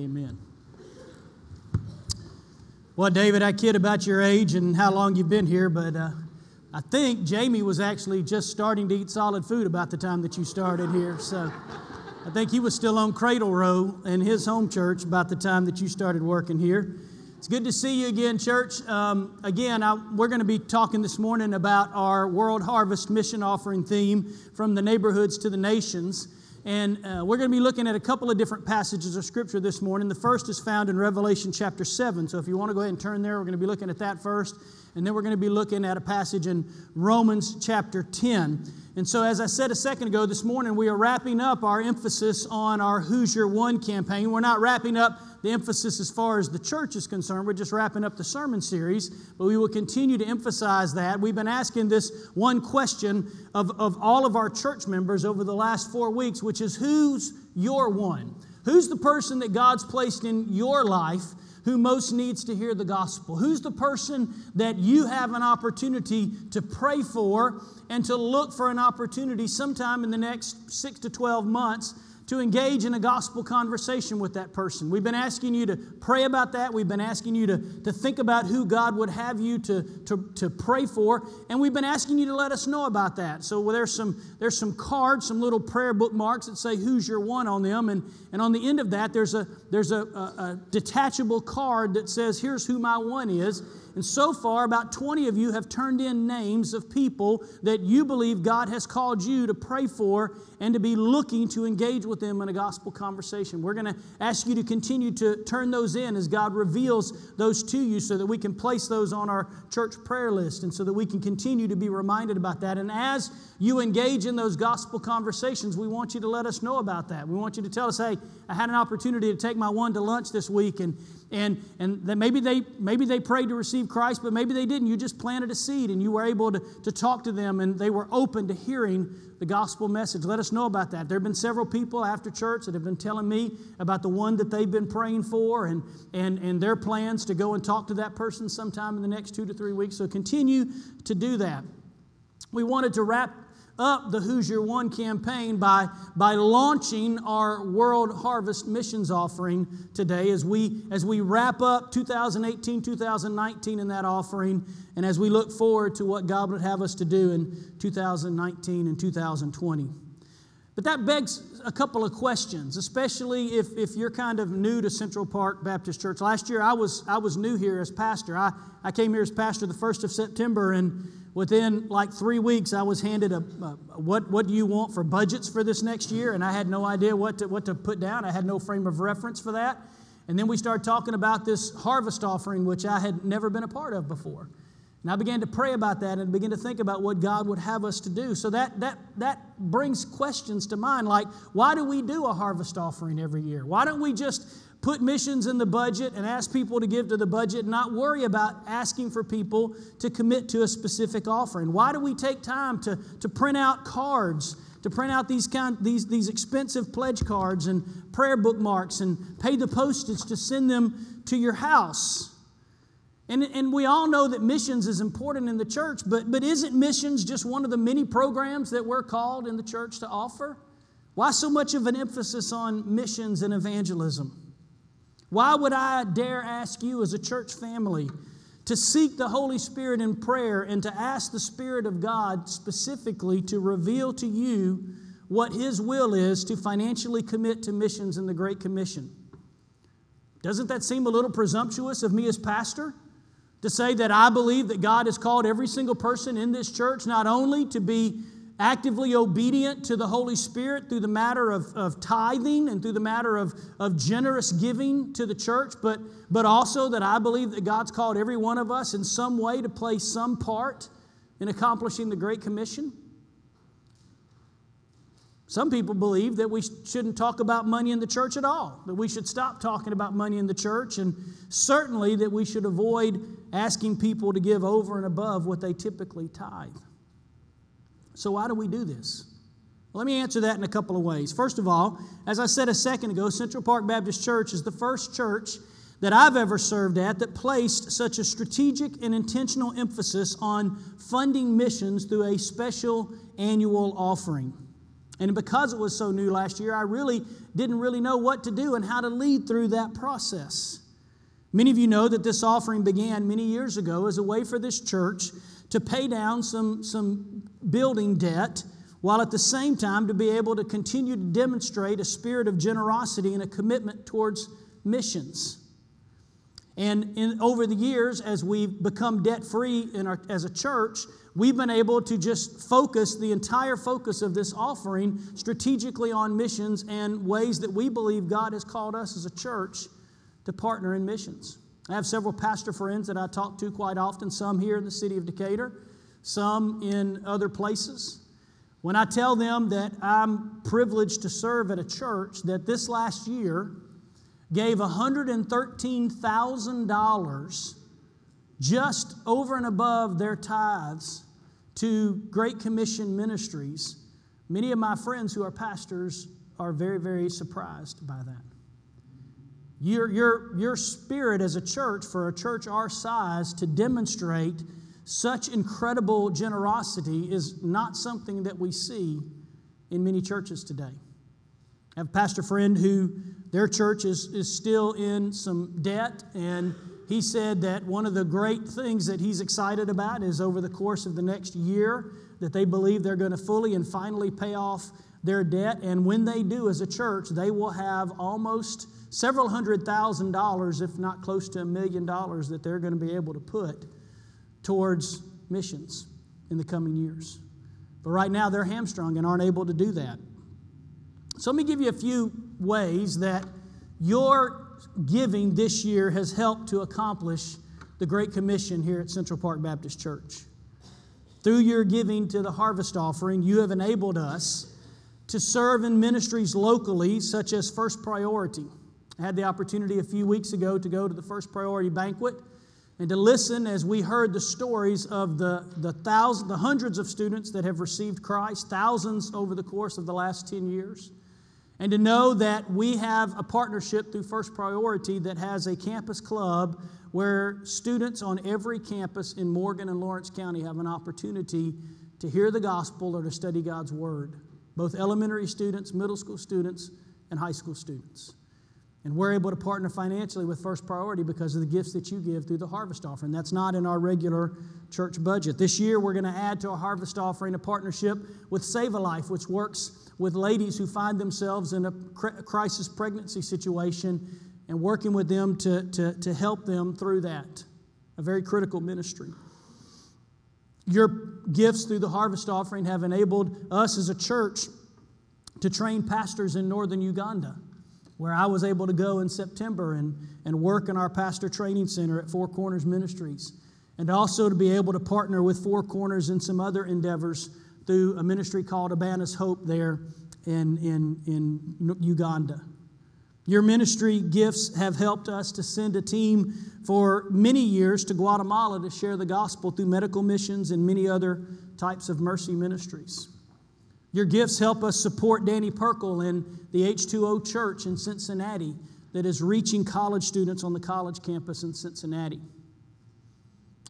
Amen. Well, David, I kid about your age and how long you've been here, but uh, I think Jamie was actually just starting to eat solid food about the time that you started here. So I think he was still on cradle row in his home church about the time that you started working here. It's good to see you again, church. Um, again, I, we're going to be talking this morning about our World Harvest Mission Offering theme from the neighborhoods to the nations. And uh, we're going to be looking at a couple of different passages of Scripture this morning. The first is found in Revelation chapter 7. So if you want to go ahead and turn there, we're going to be looking at that first. And then we're going to be looking at a passage in Romans chapter 10. And so, as I said a second ago, this morning we are wrapping up our emphasis on our Who's Your One campaign. We're not wrapping up the emphasis as far as the church is concerned. We're just wrapping up the sermon series, but we will continue to emphasize that. We've been asking this one question of, of all of our church members over the last four weeks, which is who's your one? Who's the person that God's placed in your life who most needs to hear the gospel? Who's the person that you have an opportunity to pray for and to look for an opportunity sometime in the next six to 12 months to engage in a gospel conversation with that person. We've been asking you to pray about that. We've been asking you to, to think about who God would have you to, to, to pray for. And we've been asking you to let us know about that. So there's some, there's some cards, some little prayer bookmarks that say who's your one on them. And, and on the end of that, there's, a, there's a, a, a detachable card that says, here's who my one is. And so far, about 20 of you have turned in names of people that you believe God has called you to pray for and to be looking to engage with them in a gospel conversation. We're going to ask you to continue to turn those in as God reveals those to you so that we can place those on our church prayer list and so that we can continue to be reminded about that. And as you engage in those gospel conversations, we want you to let us know about that. We want you to tell us, hey, I had an opportunity to take my one to lunch this week and and and that maybe they maybe they prayed to receive Christ, but maybe they didn't. You just planted a seed and you were able to, to talk to them and they were open to hearing the gospel message. Let us know about that. There have been several people after church that have been telling me about the one that they've been praying for and, and, and their plans to go and talk to that person sometime in the next two to three weeks. So continue to do that. We wanted to wrap up the Who's Your One campaign by, by launching our World Harvest Missions offering today as we, as we wrap up 2018, 2019 in that offering, and as we look forward to what God would have us to do in 2019 and 2020. But that begs a couple of questions, especially if, if you're kind of new to Central Park Baptist Church. Last year, I was, I was new here as pastor. I, I came here as pastor the 1st of September, and within like three weeks, I was handed a, a, what, what do you want for budgets for this next year? And I had no idea what to, what to put down. I had no frame of reference for that. And then we started talking about this harvest offering, which I had never been a part of before. And I began to pray about that and begin to think about what God would have us to do. So that, that, that brings questions to mind like, why do we do a harvest offering every year? Why don't we just put missions in the budget and ask people to give to the budget and not worry about asking for people to commit to a specific offering? Why do we take time to, to print out cards, to print out these, kind, these, these expensive pledge cards and prayer bookmarks and pay the postage to send them to your house? And, and we all know that missions is important in the church, but, but isn't missions just one of the many programs that we're called in the church to offer? Why so much of an emphasis on missions and evangelism? Why would I dare ask you as a church family to seek the Holy Spirit in prayer and to ask the Spirit of God specifically to reveal to you what His will is to financially commit to missions in the Great Commission? Doesn't that seem a little presumptuous of me as pastor? To say that I believe that God has called every single person in this church not only to be actively obedient to the Holy Spirit through the matter of, of tithing and through the matter of, of generous giving to the church, but, but also that I believe that God's called every one of us in some way to play some part in accomplishing the Great Commission. Some people believe that we shouldn't talk about money in the church at all, that we should stop talking about money in the church, and certainly that we should avoid asking people to give over and above what they typically tithe. So, why do we do this? Let me answer that in a couple of ways. First of all, as I said a second ago, Central Park Baptist Church is the first church that I've ever served at that placed such a strategic and intentional emphasis on funding missions through a special annual offering. And because it was so new last year, I really didn't really know what to do and how to lead through that process. Many of you know that this offering began many years ago as a way for this church to pay down some, some building debt while at the same time to be able to continue to demonstrate a spirit of generosity and a commitment towards missions. And in, over the years, as we've become debt free as a church, we've been able to just focus the entire focus of this offering strategically on missions and ways that we believe God has called us as a church to partner in missions. I have several pastor friends that I talk to quite often, some here in the city of Decatur, some in other places. When I tell them that I'm privileged to serve at a church that this last year gave $113,000 just over and above their tithes to Great Commission ministries, many of my friends who are pastors are very, very surprised by that. Your, your, your spirit as a church, for a church our size, to demonstrate such incredible generosity is not something that we see in many churches today. I have a pastor friend who their church is, is still in some debt, and he said that one of the great things that he's excited about is over the course of the next year that they believe they're going to fully and finally pay off their debt. And when they do as a church, they will have almost several hundred thousand dollars, if not close to a million dollars, that they're going to be able to put towards missions in the coming years. But right now, they're hamstrung and aren't able to do that. So, let me give you a few ways that your giving this year has helped to accomplish the Great Commission here at Central Park Baptist Church. Through your giving to the harvest offering, you have enabled us to serve in ministries locally, such as First Priority. I had the opportunity a few weeks ago to go to the First Priority banquet and to listen as we heard the stories of the, the, thousands, the hundreds of students that have received Christ, thousands over the course of the last 10 years. And to know that we have a partnership through First Priority that has a campus club where students on every campus in Morgan and Lawrence County have an opportunity to hear the gospel or to study God's Word. Both elementary students, middle school students, and high school students. And we're able to partner financially with First Priority because of the gifts that you give through the harvest offering. That's not in our regular church budget. This year, we're going to add to our harvest offering a partnership with Save a Life, which works with ladies who find themselves in a crisis pregnancy situation and working with them to, to, to help them through that. A very critical ministry. Your gifts through the harvest offering have enabled us as a church to train pastors in northern Uganda where I was able to go in September and, and work in our pastor training center at Four Corners Ministries, and also to be able to partner with Four Corners in some other endeavors through a ministry called Abana's Hope there in, in, in Uganda. Your ministry gifts have helped us to send a team for many years to Guatemala to share the gospel through medical missions and many other types of mercy ministries. Your gifts help us support Danny Perkle and the H2O Church in Cincinnati that is reaching college students on the college campus in Cincinnati.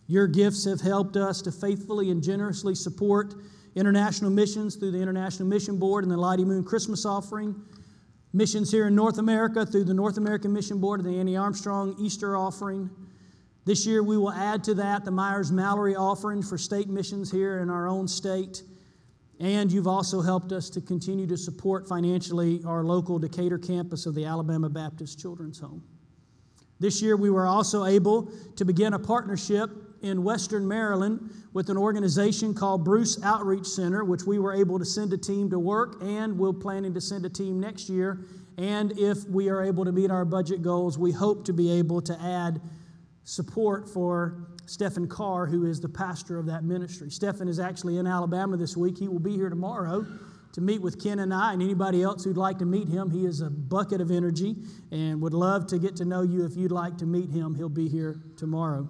Your gifts have helped us to faithfully and generously support international missions through the International Mission Board and the Lottie Moon Christmas offering, missions here in North America through the North American Mission Board and the Annie Armstrong Easter offering. This year, we will add to that the Myers Mallory offering for state missions here in our own state. And you've also helped us to continue to support financially our local Decatur campus of the Alabama Baptist Children's Home. This year, we were also able to begin a partnership in Western Maryland with an organization called Bruce Outreach Center, which we were able to send a team to work, and we're planning to send a team next year. And if we are able to meet our budget goals, we hope to be able to add support for Stephen Carr, who is the pastor of that ministry. Stephen is actually in Alabama this week. He will be here tomorrow to meet with Ken and I and anybody else who'd like to meet him. He is a bucket of energy and would love to get to know you if you'd like to meet him. He'll be here tomorrow.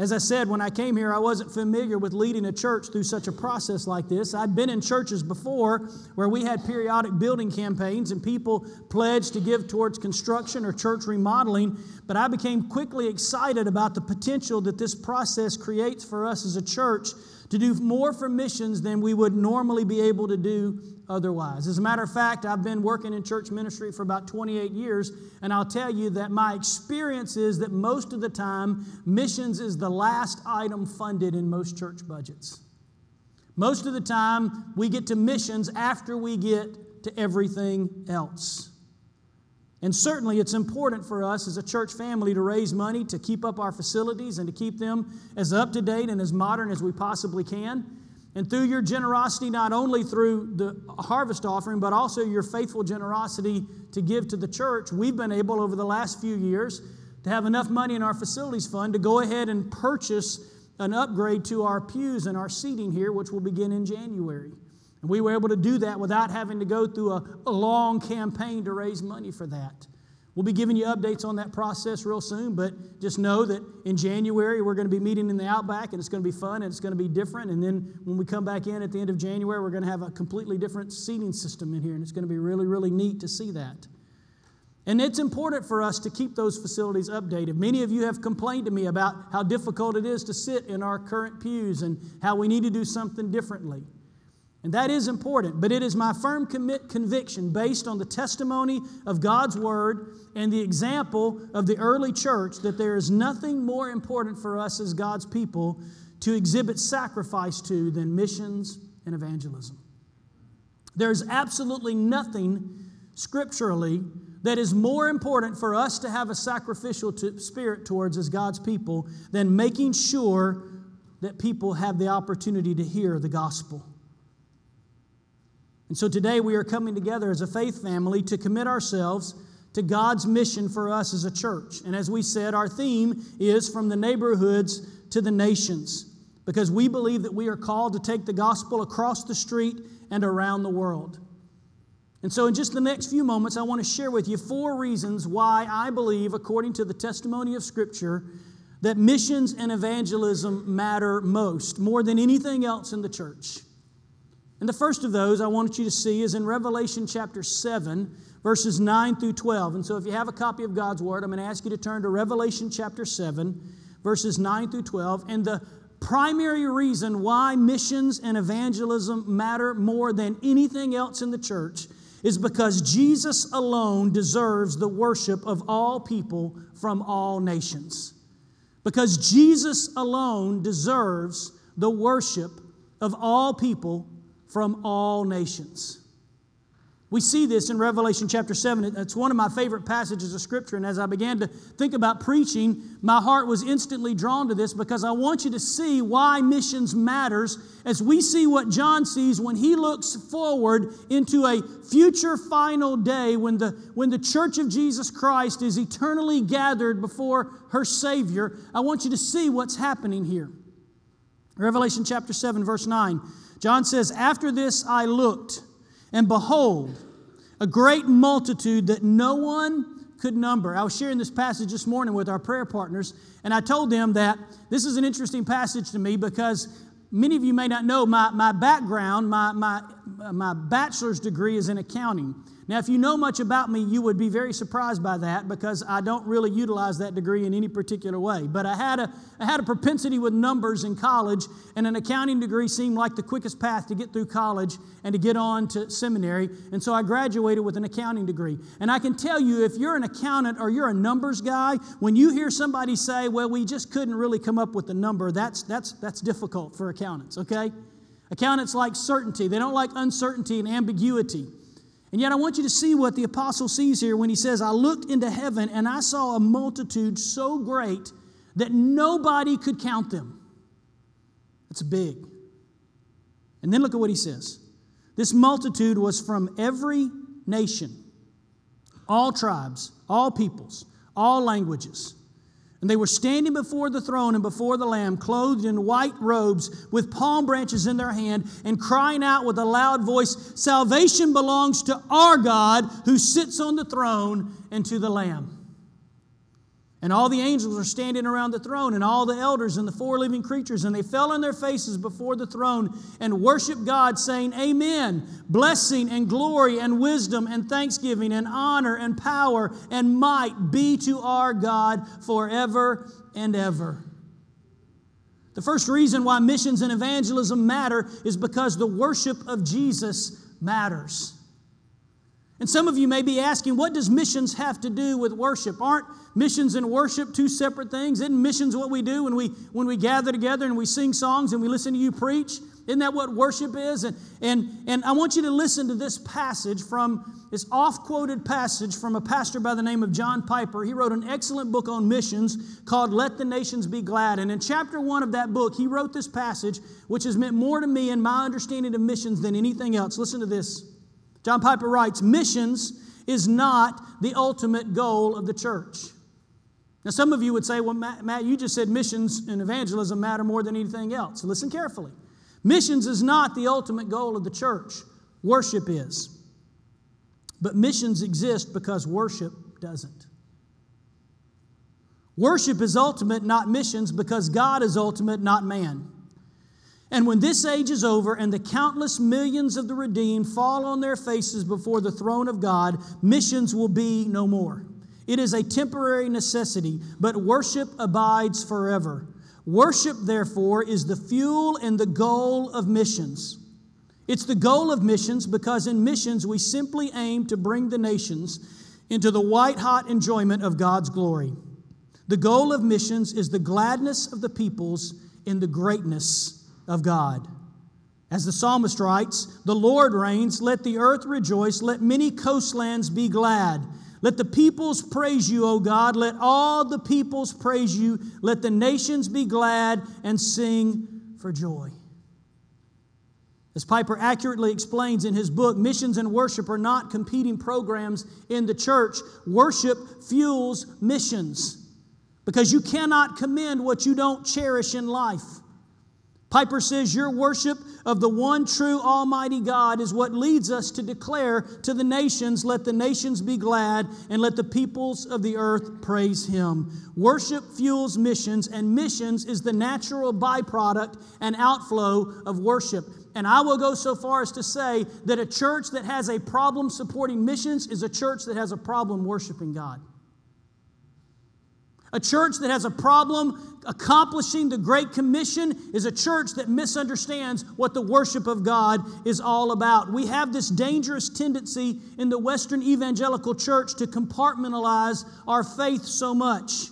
As I said, when I came here, I wasn't familiar with leading a church through such a process like this. I'd been in churches before where we had periodic building campaigns and people pledged to give towards construction or church remodeling, but I became quickly excited about the potential that this process creates for us as a church to do more for missions than we would normally be able to do otherwise. As a matter of fact, I've been working in church ministry for about 28 years, and I'll tell you that my experience is that most of the time, missions is the last item funded in most church budgets. Most of the time, we get to missions after we get to everything else. And certainly, it's important for us as a church family to raise money to keep up our facilities and to keep them as up to date and as modern as we possibly can. And through your generosity, not only through the harvest offering, but also your faithful generosity to give to the church, we've been able over the last few years to have enough money in our facilities fund to go ahead and purchase an upgrade to our pews and our seating here, which will begin in January. And we were able to do that without having to go through a, a long campaign to raise money for that. We'll be giving you updates on that process real soon, but just know that in January we're going to be meeting in the Outback and it's going to be fun and it's going to be different. And then when we come back in at the end of January, we're going to have a completely different seating system in here and it's going to be really, really neat to see that. And it's important for us to keep those facilities updated. Many of you have complained to me about how difficult it is to sit in our current pews and how we need to do something differently. And that is important, but it is my firm conviction based on the testimony of God's Word and the example of the early church that there is nothing more important for us as God's people to exhibit sacrifice to than missions and evangelism. There's absolutely nothing scripturally that is more important for us to have a sacrificial spirit towards as God's people than making sure that people have the opportunity to hear the gospel. And so today we are coming together as a faith family to commit ourselves to God's mission for us as a church. And as we said, our theme is from the neighborhoods to the nations because we believe that we are called to take the gospel across the street and around the world. And so, in just the next few moments, I want to share with you four reasons why I believe, according to the testimony of Scripture, that missions and evangelism matter most, more than anything else in the church. And the first of those I want you to see is in Revelation chapter 7, verses 9 through 12. And so if you have a copy of God's Word, I'm going to ask you to turn to Revelation chapter 7, verses 9 through 12. And the primary reason why missions and evangelism matter more than anything else in the church is because Jesus alone deserves the worship of all people from all nations. Because Jesus alone deserves the worship of all people from all nations. We see this in Revelation chapter 7. It's one of my favorite passages of Scripture. And as I began to think about preaching, my heart was instantly drawn to this because I want you to see why missions matters as we see what John sees when he looks forward into a future final day when the, when the church of Jesus Christ is eternally gathered before her Savior. I want you to see what's happening here. Revelation chapter 7, verse 9. John says, After this I looked, and behold, a great multitude that no one could number. I was sharing this passage this morning with our prayer partners, and I told them that this is an interesting passage to me because many of you may not know my, my background, my, my, my bachelor's degree is in accounting. Now, if you know much about me, you would be very surprised by that because I don't really utilize that degree in any particular way. But I had a, I had a propensity with numbers in college, and an accounting degree seemed like the quickest path to get through college and to get on to seminary. And so I graduated with an accounting degree. And I can tell you, if you're an accountant or you're a numbers guy, when you hear somebody say, well, we just couldn't really come up with the number, that's, that's, that's difficult for accountants, okay? Accountants like certainty, they don't like uncertainty and ambiguity. And yet, I want you to see what the apostle sees here when he says, I looked into heaven and I saw a multitude so great that nobody could count them. That's big. And then look at what he says this multitude was from every nation, all tribes, all peoples, all languages. And they were standing before the throne and before the Lamb, clothed in white robes, with palm branches in their hand, and crying out with a loud voice Salvation belongs to our God who sits on the throne and to the Lamb. And all the angels are standing around the throne, and all the elders and the four living creatures, and they fell on their faces before the throne and worshiped God, saying, Amen. Blessing and glory and wisdom and thanksgiving and honor and power and might be to our God forever and ever. The first reason why missions and evangelism matter is because the worship of Jesus matters. And some of you may be asking, what does missions have to do with worship? Aren't missions and worship two separate things? Isn't missions what we do when we, when we gather together and we sing songs and we listen to you preach? Isn't that what worship is? And, and, and I want you to listen to this passage from this oft quoted passage from a pastor by the name of John Piper. He wrote an excellent book on missions called Let the Nations Be Glad. And in chapter one of that book, he wrote this passage, which has meant more to me in my understanding of missions than anything else. Listen to this. John Piper writes Missions is not the ultimate goal of the church. Now, some of you would say, well, Matt, Matt, you just said missions and evangelism matter more than anything else. Listen carefully. Missions is not the ultimate goal of the church, worship is. But missions exist because worship doesn't. Worship is ultimate, not missions, because God is ultimate, not man. And when this age is over and the countless millions of the redeemed fall on their faces before the throne of God, missions will be no more. It is a temporary necessity, but worship abides forever. Worship, therefore, is the fuel and the goal of missions. It's the goal of missions because in missions we simply aim to bring the nations into the white hot enjoyment of God's glory. The goal of missions is the gladness of the peoples in the greatness of God. As the psalmist writes, The Lord reigns, let the earth rejoice, let many coastlands be glad. Let the peoples praise you, O God. Let all the peoples praise you. Let the nations be glad and sing for joy. As Piper accurately explains in his book, missions and worship are not competing programs in the church. Worship fuels missions because you cannot commend what you don't cherish in life. Piper says, Your worship of the one true Almighty God is what leads us to declare to the nations, Let the nations be glad, and let the peoples of the earth praise Him. Worship fuels missions, and missions is the natural byproduct and outflow of worship. And I will go so far as to say that a church that has a problem supporting missions is a church that has a problem worshiping God. A church that has a problem accomplishing the Great Commission is a church that misunderstands what the worship of God is all about. We have this dangerous tendency in the Western evangelical church to compartmentalize our faith so much.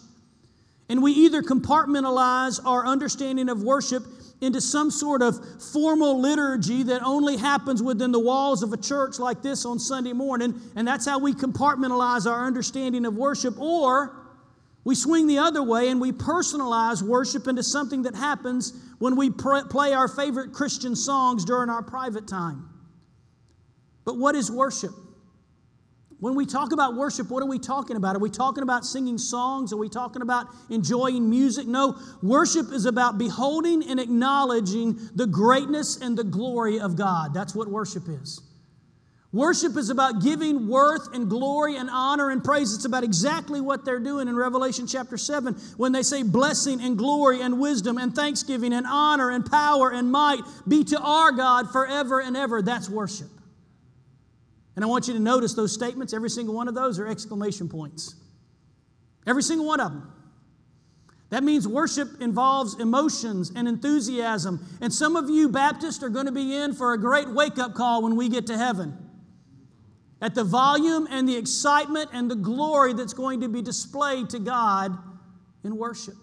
And we either compartmentalize our understanding of worship into some sort of formal liturgy that only happens within the walls of a church like this on Sunday morning, and that's how we compartmentalize our understanding of worship, or we swing the other way and we personalize worship into something that happens when we pr- play our favorite Christian songs during our private time. But what is worship? When we talk about worship, what are we talking about? Are we talking about singing songs? Are we talking about enjoying music? No, worship is about beholding and acknowledging the greatness and the glory of God. That's what worship is. Worship is about giving worth and glory and honor and praise. It's about exactly what they're doing in Revelation chapter 7 when they say, Blessing and glory and wisdom and thanksgiving and honor and power and might be to our God forever and ever. That's worship. And I want you to notice those statements. Every single one of those are exclamation points. Every single one of them. That means worship involves emotions and enthusiasm. And some of you Baptists are going to be in for a great wake up call when we get to heaven at the volume and the excitement and the glory that's going to be displayed to God in worship.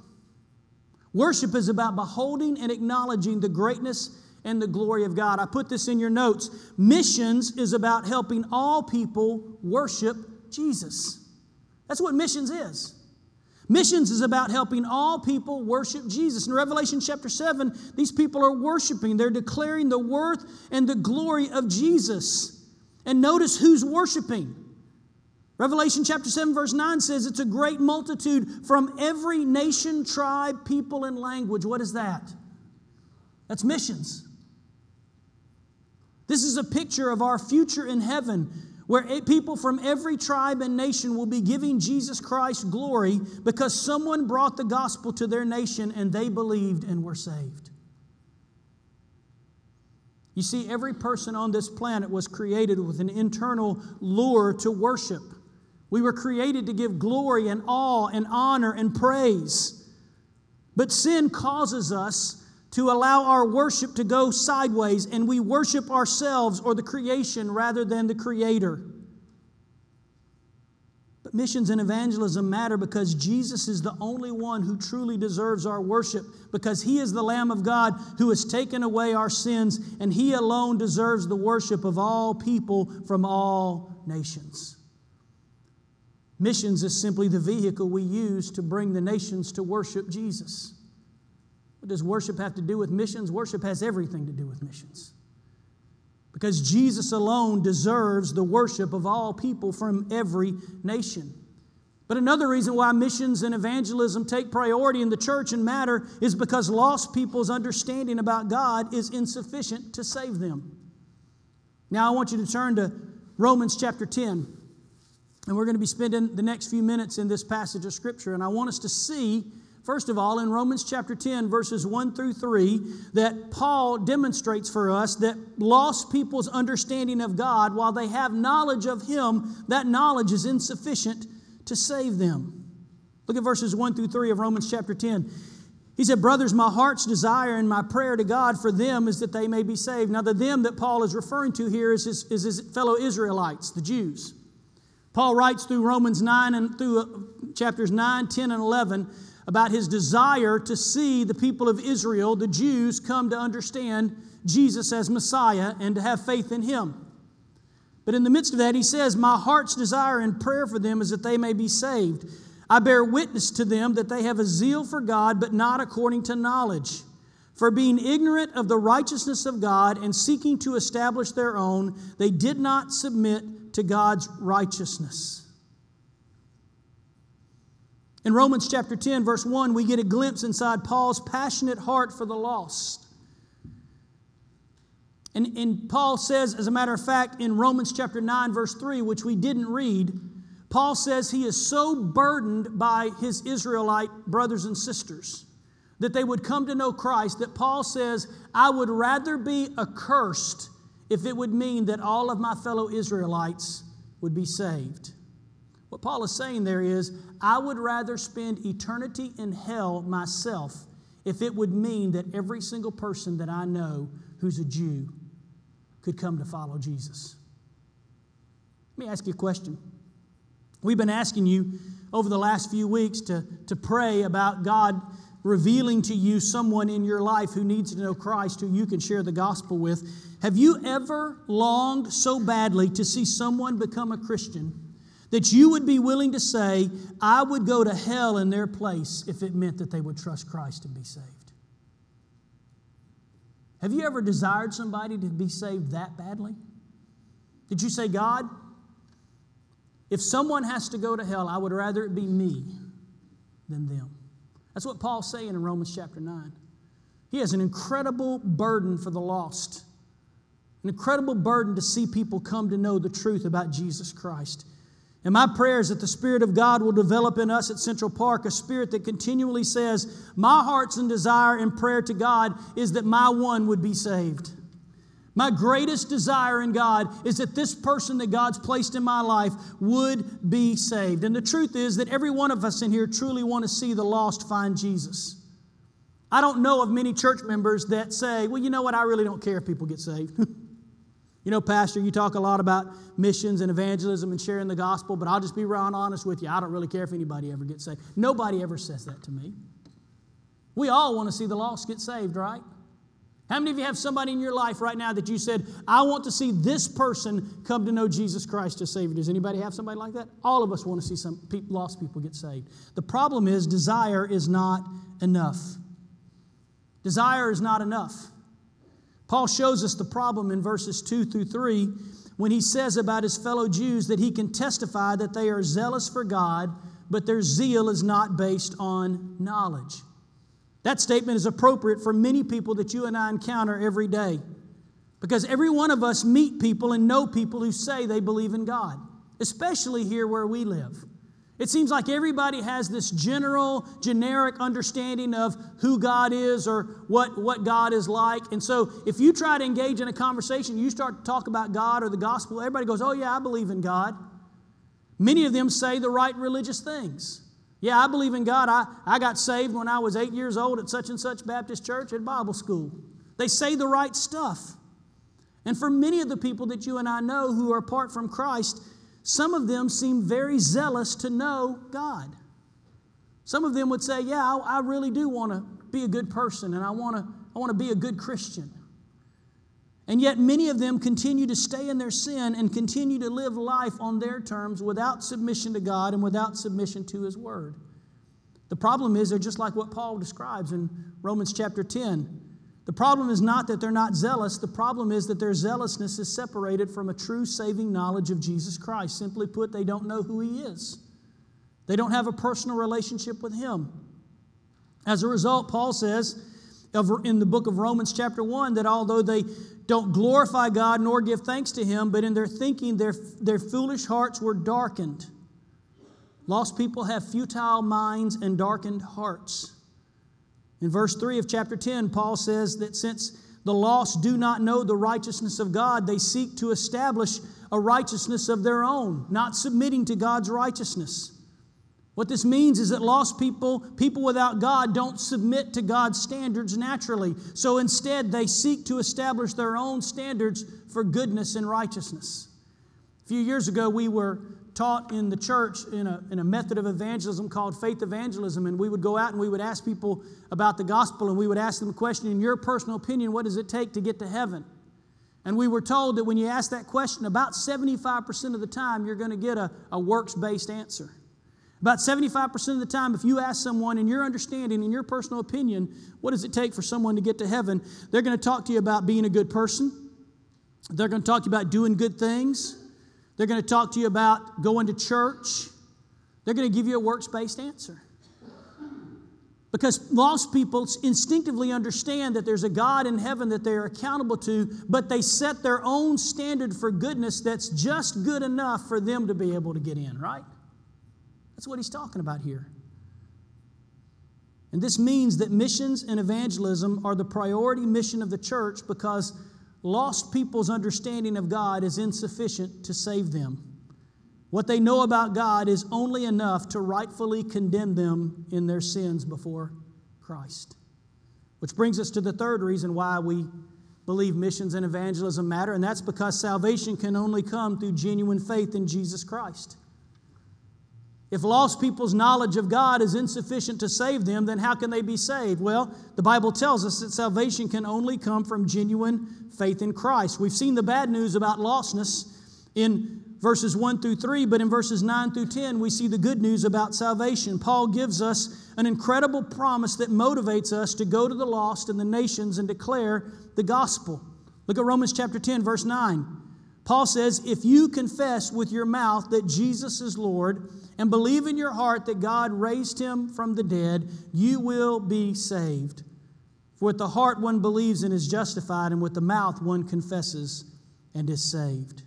Worship is about beholding and acknowledging the greatness and the glory of God. I put this in your notes. Missions is about helping all people worship Jesus. That's what missions is. Missions is about helping all people worship Jesus. In Revelation chapter 7, these people are worshiping, they're declaring the worth and the glory of Jesus. And notice who's worshiping. Revelation chapter 7, verse 9 says it's a great multitude from every nation, tribe, people, and language. What is that? That's missions. This is a picture of our future in heaven where people from every tribe and nation will be giving Jesus Christ glory because someone brought the gospel to their nation and they believed and were saved. You see, every person on this planet was created with an internal lure to worship. We were created to give glory and awe and honor and praise. But sin causes us to allow our worship to go sideways and we worship ourselves or the creation rather than the Creator. Missions and evangelism matter because Jesus is the only one who truly deserves our worship, because He is the Lamb of God who has taken away our sins, and He alone deserves the worship of all people from all nations. Missions is simply the vehicle we use to bring the nations to worship Jesus. What does worship have to do with missions? Worship has everything to do with missions. Because Jesus alone deserves the worship of all people from every nation. But another reason why missions and evangelism take priority in the church and matter is because lost people's understanding about God is insufficient to save them. Now, I want you to turn to Romans chapter 10. And we're going to be spending the next few minutes in this passage of Scripture. And I want us to see, first of all, in Romans chapter 10, verses 1 through 3, that Paul demonstrates for us that lost people's understanding of God, while they have knowledge of Him, that knowledge is insufficient to save them. Look at verses 1 through 3 of Romans chapter 10. He said, Brothers, my heart's desire and my prayer to God for them is that they may be saved. Now, the them that Paul is referring to here is his, is his fellow Israelites, the Jews. Paul writes through Romans 9 and through uh, chapters 9, 10, and 11 about his desire to see the people of Israel, the Jews, come to understand Jesus as Messiah and to have faith in him. But in the midst of that, he says, My heart's desire and prayer for them is that they may be saved. I bear witness to them that they have a zeal for God, but not according to knowledge. For being ignorant of the righteousness of God and seeking to establish their own, they did not submit to God's righteousness. In Romans chapter 10, verse 1, we get a glimpse inside Paul's passionate heart for the lost. And, and Paul says, as a matter of fact, in Romans chapter 9, verse 3, which we didn't read, Paul says he is so burdened by his Israelite brothers and sisters that they would come to know Christ that Paul says, I would rather be accursed if it would mean that all of my fellow Israelites would be saved. What Paul is saying there is, I would rather spend eternity in hell myself if it would mean that every single person that I know who's a Jew could come to follow Jesus. Let me ask you a question. We've been asking you over the last few weeks to, to pray about God revealing to you someone in your life who needs to know Christ who you can share the gospel with. Have you ever longed so badly to see someone become a Christian that you would be willing to say, I would go to hell in their place if it meant that they would trust Christ and be saved? Have you ever desired somebody to be saved that badly? Did you say, God, if someone has to go to hell, I would rather it be me than them? That's what Paul's saying in Romans chapter 9. He has an incredible burden for the lost, an incredible burden to see people come to know the truth about Jesus Christ. And my prayer is that the Spirit of God will develop in us at Central Park a spirit that continually says, My heart's and desire and prayer to God is that my one would be saved. My greatest desire in God is that this person that God's placed in my life would be saved. And the truth is that every one of us in here truly want to see the lost find Jesus. I don't know of many church members that say, well, you know what, I really don't care if people get saved. you know, Pastor, you talk a lot about missions and evangelism and sharing the gospel, but I'll just be real honest with you. I don't really care if anybody ever gets saved. Nobody ever says that to me. We all want to see the lost get saved, right? How many of you have somebody in your life right now that you said, I want to see this person come to know Jesus Christ as Savior? Does anybody have somebody like that? All of us want to see some lost people get saved. The problem is, desire is not enough. Desire is not enough. Paul shows us the problem in verses 2 through 3 when he says about his fellow Jews that he can testify that they are zealous for God, but their zeal is not based on knowledge. That statement is appropriate for many people that you and I encounter every day. Because every one of us meet people and know people who say they believe in God, especially here where we live. It seems like everybody has this general, generic understanding of who God is or what, what God is like. And so if you try to engage in a conversation, you start to talk about God or the gospel, everybody goes, Oh, yeah, I believe in God. Many of them say the right religious things. Yeah, I believe in God. I, I got saved when I was eight years old at such and such Baptist church at Bible school. They say the right stuff. And for many of the people that you and I know who are apart from Christ, some of them seem very zealous to know God. Some of them would say, Yeah, I, I really do want to be a good person and I want to I want to be a good Christian. And yet, many of them continue to stay in their sin and continue to live life on their terms without submission to God and without submission to His Word. The problem is they're just like what Paul describes in Romans chapter 10. The problem is not that they're not zealous, the problem is that their zealousness is separated from a true saving knowledge of Jesus Christ. Simply put, they don't know who He is, they don't have a personal relationship with Him. As a result, Paul says in the book of Romans, chapter 1, that although they don't glorify God nor give thanks to Him, but in their thinking, their, their foolish hearts were darkened. Lost people have futile minds and darkened hearts. In verse 3 of chapter 10, Paul says that since the lost do not know the righteousness of God, they seek to establish a righteousness of their own, not submitting to God's righteousness. What this means is that lost people, people without God, don't submit to God's standards naturally. So instead, they seek to establish their own standards for goodness and righteousness. A few years ago, we were taught in the church in a, in a method of evangelism called faith evangelism. And we would go out and we would ask people about the gospel and we would ask them a question in your personal opinion, what does it take to get to heaven? And we were told that when you ask that question, about 75% of the time you're going to get a, a works based answer. About 75% of the time, if you ask someone in your understanding, in your personal opinion, what does it take for someone to get to heaven, they're going to talk to you about being a good person. They're going to talk to you about doing good things. They're going to talk to you about going to church. They're going to give you a works based answer. Because lost people instinctively understand that there's a God in heaven that they are accountable to, but they set their own standard for goodness that's just good enough for them to be able to get in, right? That's what he's talking about here. And this means that missions and evangelism are the priority mission of the church because lost people's understanding of God is insufficient to save them. What they know about God is only enough to rightfully condemn them in their sins before Christ. Which brings us to the third reason why we believe missions and evangelism matter, and that's because salvation can only come through genuine faith in Jesus Christ. If lost people's knowledge of God is insufficient to save them, then how can they be saved? Well, the Bible tells us that salvation can only come from genuine faith in Christ. We've seen the bad news about lostness in verses 1 through 3, but in verses 9 through 10, we see the good news about salvation. Paul gives us an incredible promise that motivates us to go to the lost and the nations and declare the gospel. Look at Romans chapter 10, verse 9. Paul says, If you confess with your mouth that Jesus is Lord, and believe in your heart that God raised him from the dead, you will be saved. For with the heart one believes and is justified, and with the mouth one confesses and is saved.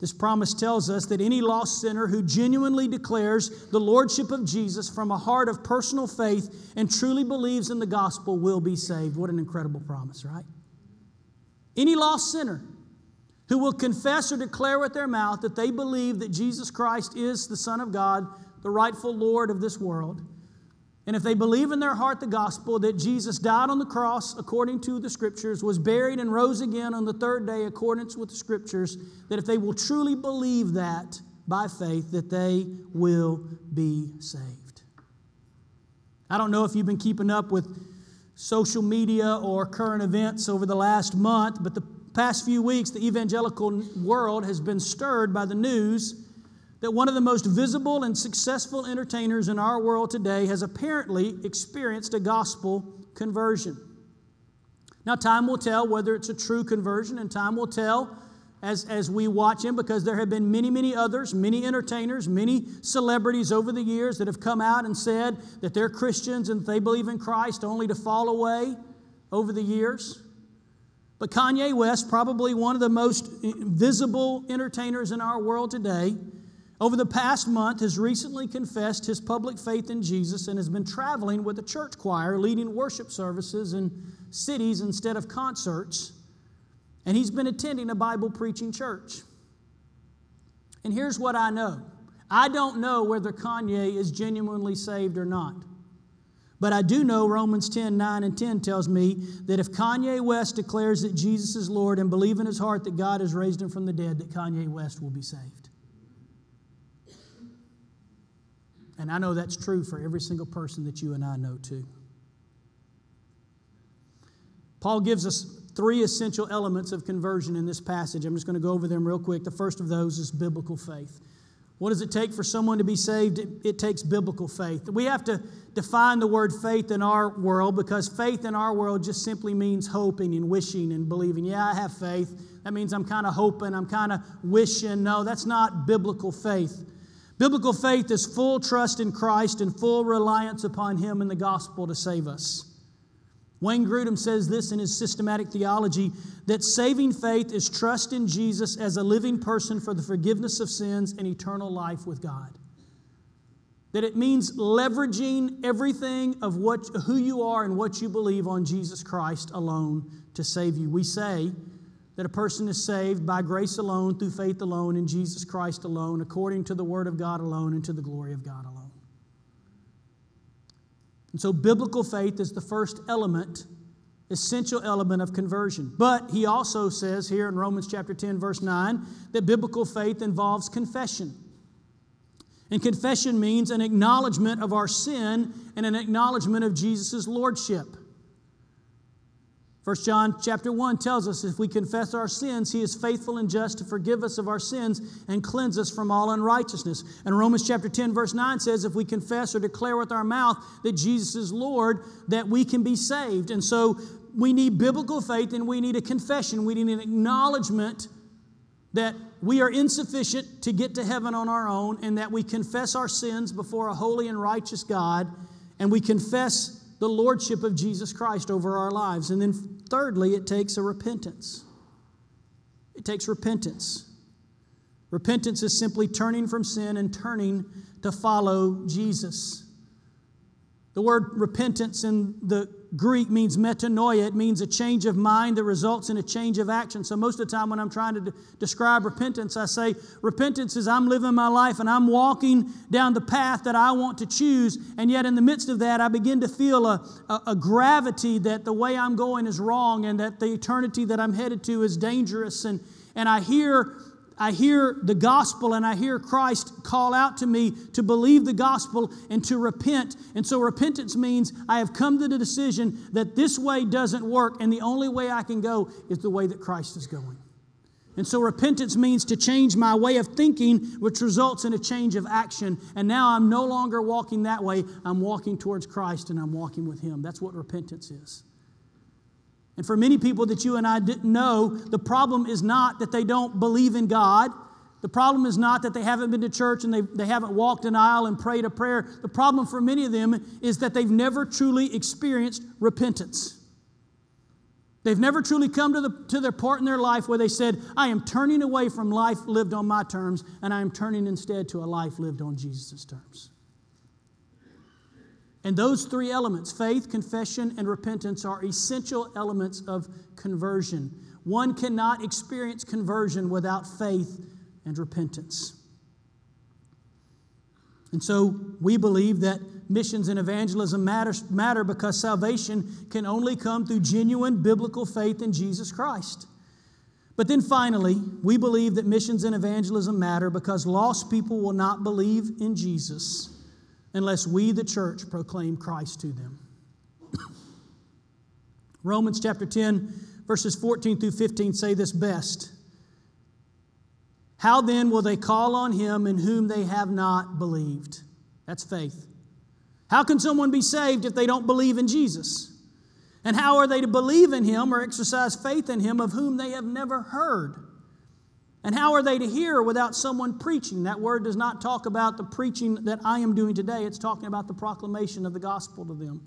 This promise tells us that any lost sinner who genuinely declares the lordship of Jesus from a heart of personal faith and truly believes in the gospel will be saved. What an incredible promise, right? Any lost sinner who will confess or declare with their mouth that they believe that Jesus Christ is the Son of God, the rightful Lord of this world. And if they believe in their heart the gospel that Jesus died on the cross according to the scriptures, was buried and rose again on the third day according with the scriptures, that if they will truly believe that by faith, that they will be saved. I don't know if you've been keeping up with social media or current events over the last month, but the past few weeks, the evangelical world has been stirred by the news that one of the most visible and successful entertainers in our world today has apparently experienced a gospel conversion. Now, time will tell whether it's a true conversion, and time will tell as, as we watch him because there have been many, many others, many entertainers, many celebrities over the years that have come out and said that they're Christians and they believe in Christ only to fall away over the years. But Kanye West, probably one of the most visible entertainers in our world today, over the past month has recently confessed his public faith in Jesus and has been traveling with a church choir leading worship services in cities instead of concerts. And he's been attending a Bible preaching church. And here's what I know I don't know whether Kanye is genuinely saved or not. But I do know Romans 10 9 and 10 tells me that if Kanye West declares that Jesus is Lord and believe in his heart that God has raised him from the dead, that Kanye West will be saved. And I know that's true for every single person that you and I know too. Paul gives us three essential elements of conversion in this passage. I'm just going to go over them real quick. The first of those is biblical faith. What does it take for someone to be saved? It, it, takes biblical faith. We have to define the word faith in our world because faith in our world just simply means hoping and wishing and believing. Yeah, I have faith. That means I'm kind of hoping, I'm kind of wishing. No, that's not biblical faith. Biblical faith is full trust in Christ and full reliance upon Him and the gospel to save us. Wayne Grudem says this in his systematic theology that saving faith is trust in Jesus as a living person for the forgiveness of sins and eternal life with God. That it means leveraging everything of what, who you are and what you believe on Jesus Christ alone to save you. We say that a person is saved by grace alone, through faith alone, in Jesus Christ alone, according to the Word of God alone, and to the glory of God alone. And so, biblical faith is the first element, essential element of conversion. But he also says here in Romans chapter 10, verse 9, that biblical faith involves confession. And confession means an acknowledgement of our sin and an acknowledgement of Jesus' lordship. 1 John chapter 1 tells us if we confess our sins, he is faithful and just to forgive us of our sins and cleanse us from all unrighteousness. And Romans chapter 10 verse 9 says if we confess or declare with our mouth that Jesus is Lord, that we can be saved. And so we need biblical faith and we need a confession. We need an acknowledgement that we are insufficient to get to heaven on our own and that we confess our sins before a holy and righteous God and we confess the lordship of Jesus Christ over our lives. And then, thirdly, it takes a repentance. It takes repentance. Repentance is simply turning from sin and turning to follow Jesus. The word repentance in the Greek means metanoia. It means a change of mind that results in a change of action. So, most of the time when I'm trying to de- describe repentance, I say, Repentance is I'm living my life and I'm walking down the path that I want to choose. And yet, in the midst of that, I begin to feel a, a, a gravity that the way I'm going is wrong and that the eternity that I'm headed to is dangerous. And, and I hear I hear the gospel and I hear Christ call out to me to believe the gospel and to repent. And so repentance means I have come to the decision that this way doesn't work and the only way I can go is the way that Christ is going. And so repentance means to change my way of thinking, which results in a change of action. And now I'm no longer walking that way. I'm walking towards Christ and I'm walking with Him. That's what repentance is. And for many people that you and I didn't know, the problem is not that they don't believe in God. The problem is not that they haven't been to church and they, they haven't walked an aisle and prayed a prayer. The problem for many of them is that they've never truly experienced repentance. They've never truly come to, the, to their part in their life where they said, I am turning away from life lived on my terms and I am turning instead to a life lived on Jesus' terms. And those three elements faith, confession, and repentance are essential elements of conversion. One cannot experience conversion without faith and repentance. And so we believe that missions and evangelism matter, matter because salvation can only come through genuine biblical faith in Jesus Christ. But then finally, we believe that missions and evangelism matter because lost people will not believe in Jesus unless we, the church, proclaim Christ to them. Romans chapter 10, verses 14 through 15 say this best. How then will they call on him in whom they have not believed? That's faith. How can someone be saved if they don't believe in Jesus? And how are they to believe in him or exercise faith in him of whom they have never heard? And how are they to hear without someone preaching? That word does not talk about the preaching that I am doing today, it's talking about the proclamation of the gospel to them.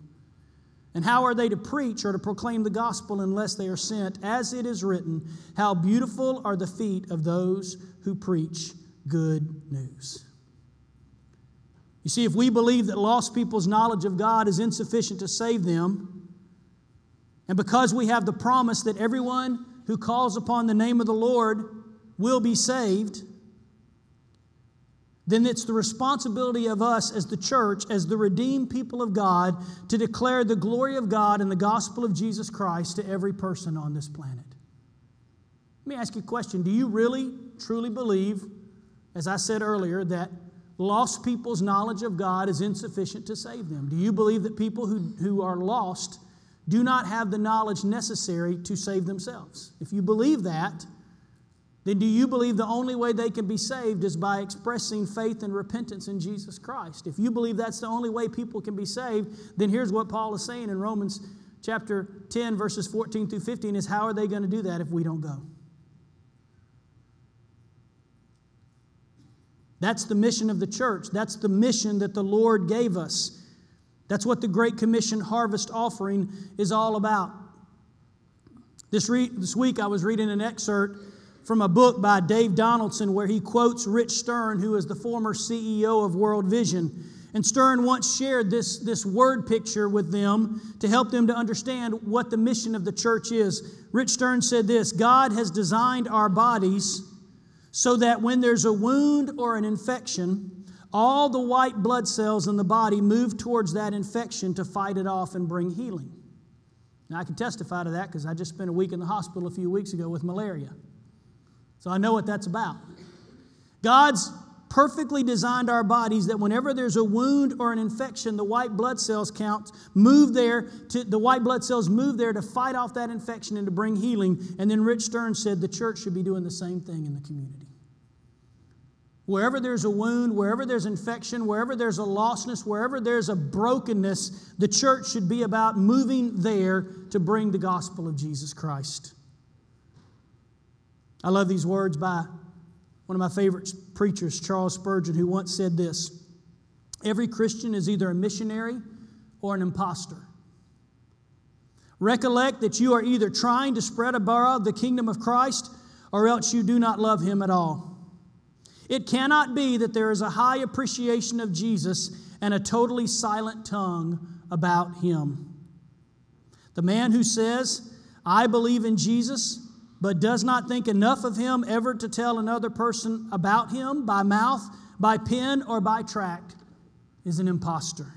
And how are they to preach or to proclaim the gospel unless they are sent? As it is written, How beautiful are the feet of those who preach good news. You see, if we believe that lost people's knowledge of God is insufficient to save them, and because we have the promise that everyone who calls upon the name of the Lord will be saved, then it's the responsibility of us as the church, as the redeemed people of God, to declare the glory of God and the gospel of Jesus Christ to every person on this planet. Let me ask you a question Do you really, truly believe, as I said earlier, that lost people's knowledge of God is insufficient to save them? Do you believe that people who, who are lost do not have the knowledge necessary to save themselves? If you believe that, then do you believe the only way they can be saved is by expressing faith and repentance in Jesus Christ? If you believe that's the only way people can be saved, then here's what Paul is saying in Romans chapter 10, verses 14 through 15 is how are they going to do that if we don't go? That's the mission of the church. That's the mission that the Lord gave us. That's what the Great Commission harvest offering is all about. This, re- this week I was reading an excerpt from a book by Dave Donaldson where he quotes Rich Stern, who is the former CEO of World Vision. And Stern once shared this, this word picture with them to help them to understand what the mission of the church is. Rich Stern said this God has designed our bodies so that when there's a wound or an infection, all the white blood cells in the body move towards that infection to fight it off and bring healing. Now, I can testify to that because I just spent a week in the hospital a few weeks ago with malaria. So I know what that's about. God's perfectly designed our bodies that whenever there's a wound or an infection, the white blood cells count move there to the white blood cells move there to fight off that infection and to bring healing. And then Rich Stern said the church should be doing the same thing in the community. Wherever there's a wound, wherever there's infection, wherever there's a lostness, wherever there's a brokenness, the church should be about moving there to bring the gospel of Jesus Christ. I love these words by one of my favorite preachers, Charles Spurgeon, who once said this Every Christian is either a missionary or an impostor. Recollect that you are either trying to spread abroad the kingdom of Christ or else you do not love him at all. It cannot be that there is a high appreciation of Jesus and a totally silent tongue about him. The man who says, I believe in Jesus, but does not think enough of him ever to tell another person about him by mouth, by pen, or by tract is an impostor.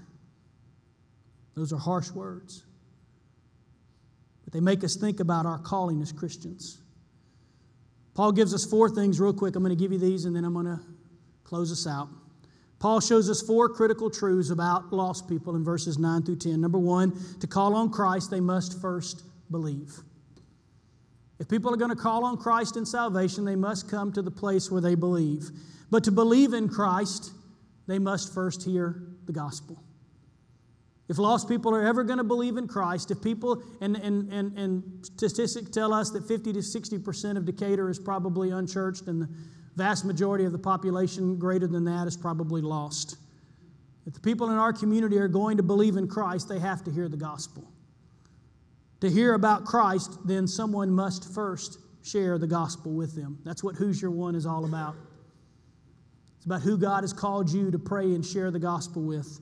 Those are harsh words. But they make us think about our calling as Christians. Paul gives us four things, real quick. I'm going to give you these and then I'm going to close us out. Paul shows us four critical truths about lost people in verses 9 through 10. Number one, to call on Christ, they must first believe. If people are going to call on Christ in salvation, they must come to the place where they believe. But to believe in Christ, they must first hear the gospel. If lost people are ever going to believe in Christ, if people, and, and, and, and statistics tell us that 50 to 60% of Decatur is probably unchurched, and the vast majority of the population greater than that is probably lost. If the people in our community are going to believe in Christ, they have to hear the gospel. To hear about Christ, then someone must first share the gospel with them. That's what Who's Your One is all about. It's about who God has called you to pray and share the gospel with.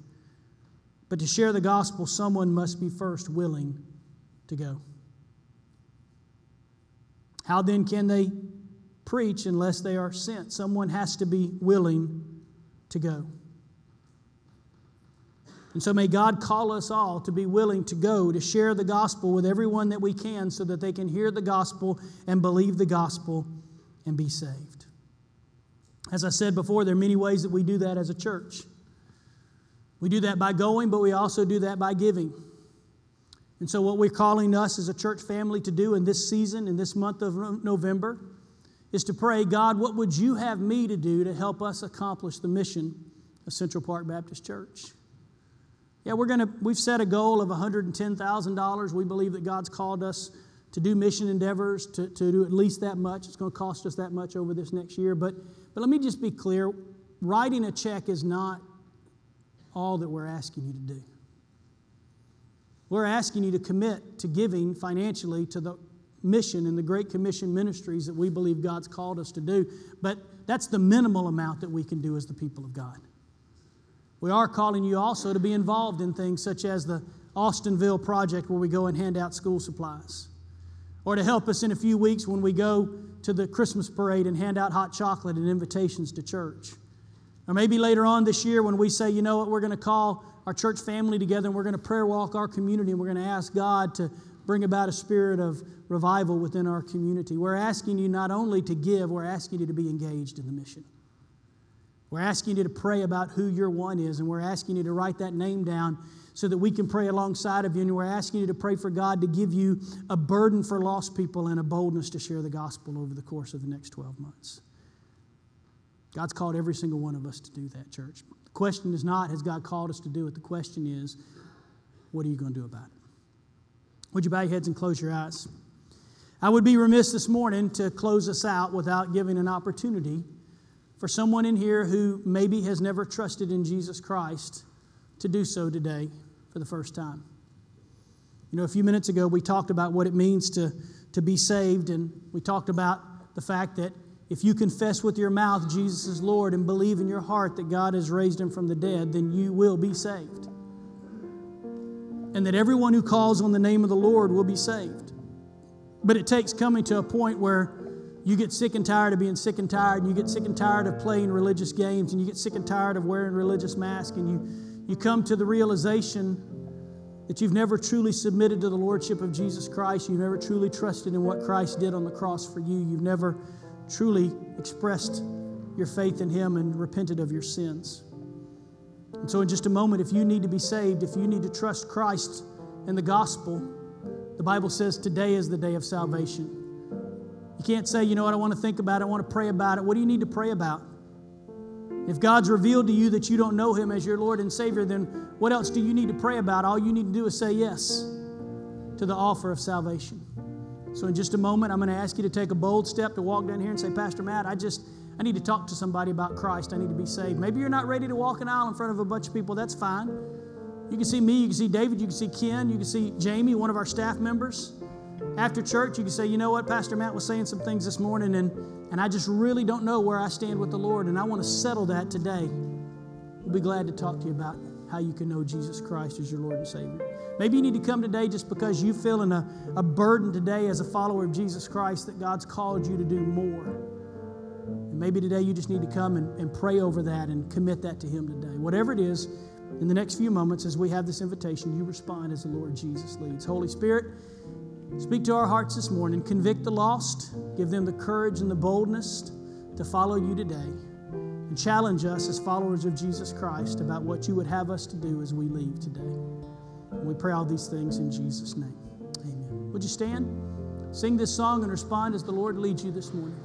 But to share the gospel, someone must be first willing to go. How then can they preach unless they are sent? Someone has to be willing to go. And so may God call us all to be willing to go to share the gospel with everyone that we can so that they can hear the gospel and believe the gospel and be saved. As I said before, there are many ways that we do that as a church. We do that by going, but we also do that by giving. And so, what we're calling us as a church family to do in this season, in this month of November, is to pray, God, what would you have me to do to help us accomplish the mission of Central Park Baptist Church? Yeah, we're going to, we've set a goal of $110,000. We believe that God's called us to do mission endeavors, to, to do at least that much. It's going to cost us that much over this next year. But, but let me just be clear writing a check is not all that we're asking you to do. We're asking you to commit to giving financially to the mission and the Great Commission ministries that we believe God's called us to do. But that's the minimal amount that we can do as the people of God. We are calling you also to be involved in things such as the Austinville project where we go and hand out school supplies, or to help us in a few weeks when we go to the Christmas parade and hand out hot chocolate and invitations to church. Or maybe later on this year when we say, you know what, we're going to call our church family together and we're going to prayer walk our community and we're going to ask God to bring about a spirit of revival within our community. We're asking you not only to give, we're asking you to be engaged in the mission. We're asking you to pray about who your one is, and we're asking you to write that name down so that we can pray alongside of you. And we're asking you to pray for God to give you a burden for lost people and a boldness to share the gospel over the course of the next 12 months. God's called every single one of us to do that, church. The question is not, has God called us to do it? The question is, what are you going to do about it? Would you bow your heads and close your eyes? I would be remiss this morning to close us out without giving an opportunity for someone in here who maybe has never trusted in Jesus Christ to do so today for the first time. You know, a few minutes ago, we talked about what it means to, to be saved, and we talked about the fact that if you confess with your mouth Jesus is Lord and believe in your heart that God has raised him from the dead, then you will be saved. And that everyone who calls on the name of the Lord will be saved. But it takes coming to a point where you get sick and tired of being sick and tired, and you get sick and tired of playing religious games, and you get sick and tired of wearing religious masks, and you, you come to the realization that you've never truly submitted to the Lordship of Jesus Christ. You've never truly trusted in what Christ did on the cross for you. You've never truly expressed your faith in Him and repented of your sins. And so, in just a moment, if you need to be saved, if you need to trust Christ and the gospel, the Bible says today is the day of salvation. You can't say, you know what, I want to think about it, I want to pray about it. What do you need to pray about? If God's revealed to you that you don't know Him as your Lord and Savior, then what else do you need to pray about? All you need to do is say yes to the offer of salvation. So, in just a moment, I'm going to ask you to take a bold step to walk down here and say, Pastor Matt, I just, I need to talk to somebody about Christ. I need to be saved. Maybe you're not ready to walk an aisle in front of a bunch of people. That's fine. You can see me, you can see David, you can see Ken, you can see Jamie, one of our staff members. After church, you can say, you know what, Pastor Matt was saying some things this morning, and, and I just really don't know where I stand with the Lord, and I want to settle that today. We'll be glad to talk to you about how you can know Jesus Christ as your Lord and Savior. Maybe you need to come today just because you feel in a, a burden today as a follower of Jesus Christ that God's called you to do more. And maybe today you just need to come and, and pray over that and commit that to Him today. Whatever it is, in the next few moments, as we have this invitation, you respond as the Lord Jesus leads. Holy Spirit, speak to our hearts this morning. Convict the lost, give them the courage and the boldness to follow you today, and challenge us as followers of Jesus Christ about what you would have us to do as we leave today. We pray all these things in Jesus' name. Amen. Would you stand? Sing this song and respond as the Lord leads you this morning.